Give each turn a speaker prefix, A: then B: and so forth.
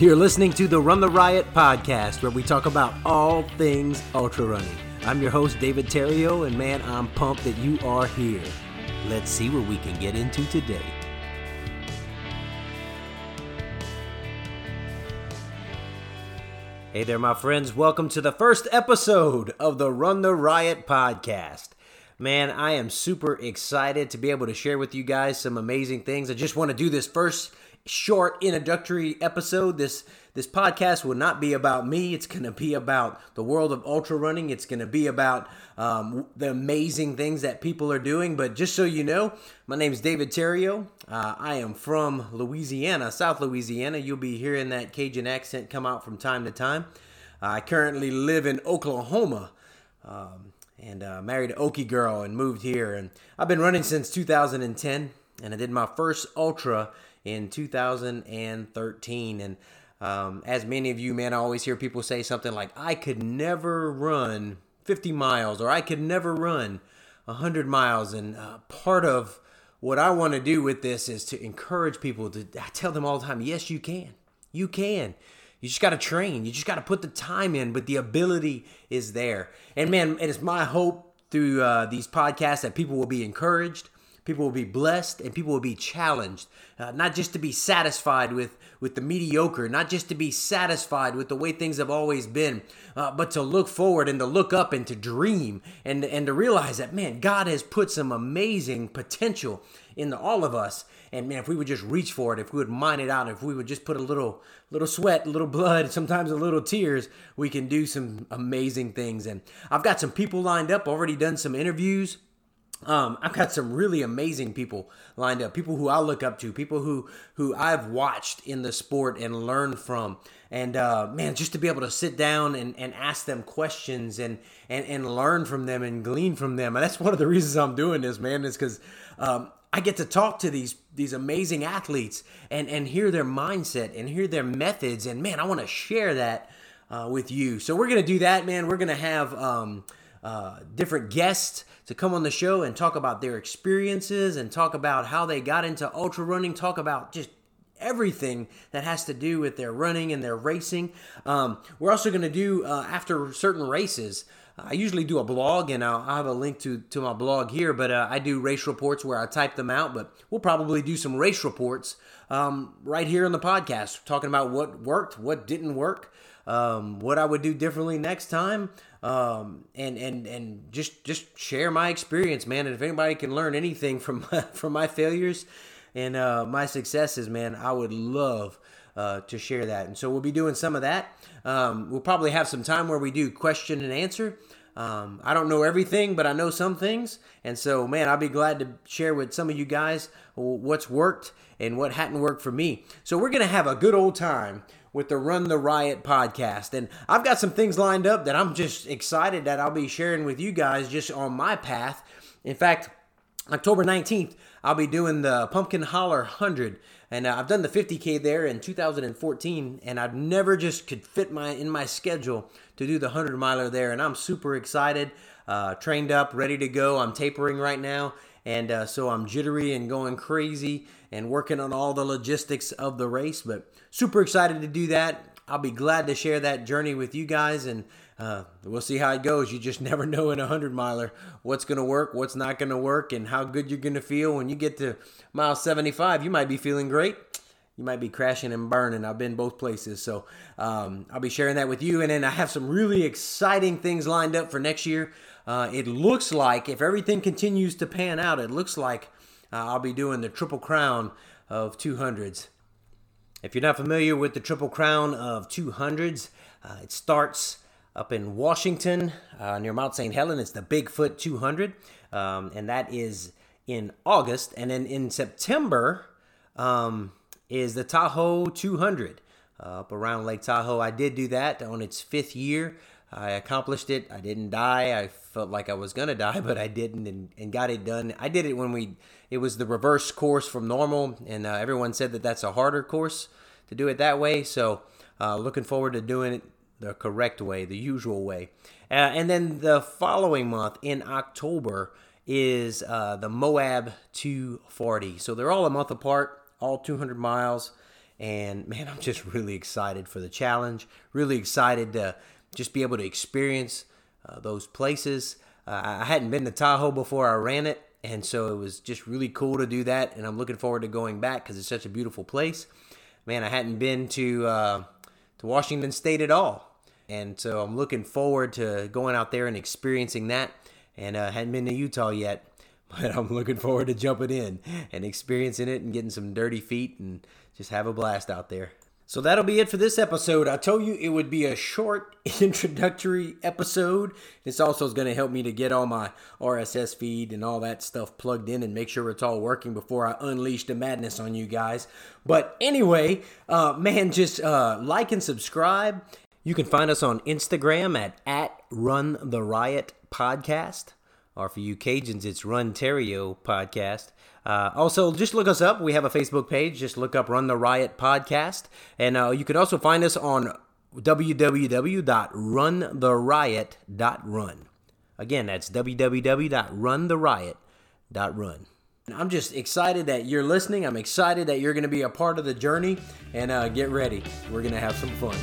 A: You're listening to the Run the Riot podcast, where we talk about all things ultra running. I'm your host, David Terrio, and man, I'm pumped that you are here. Let's see what we can get into today. Hey there, my friends. Welcome to the first episode of the Run the Riot podcast. Man, I am super excited to be able to share with you guys some amazing things. I just want to do this first short introductory episode. This this podcast will not be about me. It's going to be about the world of ultra running. It's going to be about um, the amazing things that people are doing. But just so you know, my name is David Terrio. Uh, I am from Louisiana, South Louisiana. You'll be hearing that Cajun accent come out from time to time. I currently live in Oklahoma. Um, and uh, married an Okie girl and moved here. And I've been running since 2010, and I did my first ultra in 2013. And um, as many of you, man, I always hear people say something like, I could never run 50 miles or I could never run 100 miles. And uh, part of what I want to do with this is to encourage people to I tell them all the time, yes, you can. You can. You just got to train. You just got to put the time in, but the ability is there. And man, it is my hope through uh, these podcasts that people will be encouraged, people will be blessed, and people will be challenged. Uh, not just to be satisfied with with the mediocre, not just to be satisfied with the way things have always been, uh, but to look forward and to look up and to dream and and to realize that man, God has put some amazing potential into all of us. And man, if we would just reach for it, if we would mine it out, if we would just put a little little sweat, a little blood, sometimes a little tears, we can do some amazing things. And I've got some people lined up, already done some interviews. Um, I've got some really amazing people lined up, people who I look up to, people who who I've watched in the sport and learned from. And uh, man, just to be able to sit down and, and ask them questions and, and and learn from them and glean from them. And that's one of the reasons I'm doing this, man, is because um, I get to talk to these these amazing athletes and and hear their mindset and hear their methods. And man, I want to share that uh, with you. So we're gonna do that, man. We're gonna have. Um, uh, different guests to come on the show and talk about their experiences and talk about how they got into ultra running, talk about just everything that has to do with their running and their racing. Um, we're also going to do, uh, after certain races, I usually do a blog, and I'll, I'll, have a link to, to my blog here. But uh, I do race reports where I type them out. But we'll probably do some race reports um, right here on the podcast, talking about what worked, what didn't work, um, what I would do differently next time, um, and and and just just share my experience, man. And if anybody can learn anything from from my failures and uh, my successes, man, I would love uh, to share that. And so we'll be doing some of that. Um, we'll probably have some time where we do question and answer. Um, I don't know everything, but I know some things. And so, man, I'll be glad to share with some of you guys what's worked and what hadn't worked for me. So, we're going to have a good old time with the Run the Riot podcast. And I've got some things lined up that I'm just excited that I'll be sharing with you guys just on my path. In fact, October 19th, I'll be doing the Pumpkin Holler 100. And uh, I've done the 50K there in 2014, and I've never just could fit my in my schedule to do the 100 miler there. And I'm super excited, uh, trained up, ready to go. I'm tapering right now, and uh, so I'm jittery and going crazy and working on all the logistics of the race. But super excited to do that. I'll be glad to share that journey with you guys, and uh, we'll see how it goes. You just never know in a hundred miler what's going to work, what's not going to work, and how good you're going to feel when you get to mile 75. You might be feeling great. You might be crashing and burning. I've been both places, so um, I'll be sharing that with you. And then I have some really exciting things lined up for next year. Uh, it looks like if everything continues to pan out, it looks like uh, I'll be doing the triple crown of 200s. If you're not familiar with the Triple Crown of 200s, uh, it starts up in Washington uh, near Mount St. Helen. It's the Bigfoot 200, um, and that is in August. And then in September um, is the Tahoe 200 uh, up around Lake Tahoe. I did do that on its fifth year. I accomplished it. I didn't die. I felt like I was gonna die, but I didn't, and, and got it done. I did it when we it was the reverse course from normal, and uh, everyone said that that's a harder course to do it that way. So, uh, looking forward to doing it the correct way, the usual way. Uh, and then the following month in October is uh, the Moab 240. So they're all a month apart, all 200 miles. And man, I'm just really excited for the challenge. Really excited to just be able to experience uh, those places. Uh, I hadn't been to Tahoe before I ran it, and so it was just really cool to do that. And I'm looking forward to going back because it's such a beautiful place. Man, I hadn't been to uh, to Washington State at all, and so I'm looking forward to going out there and experiencing that. And uh, hadn't been to Utah yet, but I'm looking forward to jumping in and experiencing it and getting some dirty feet and just have a blast out there. So that'll be it for this episode. I told you it would be a short introductory episode. This also is going to help me to get all my RSS feed and all that stuff plugged in and make sure it's all working before I unleash the madness on you guys. But anyway, uh, man, just uh, like and subscribe. You can find us on Instagram at, at Run the Riot Podcast. Or for you Cajuns, it's Run Terrio Podcast. Uh, also, just look us up. We have a Facebook page. Just look up Run the Riot Podcast. And uh, you can also find us on www.runtheriot.run. Again, that's www.runtheriot.run. I'm just excited that you're listening. I'm excited that you're going to be a part of the journey. And uh, get ready. We're going to have some fun.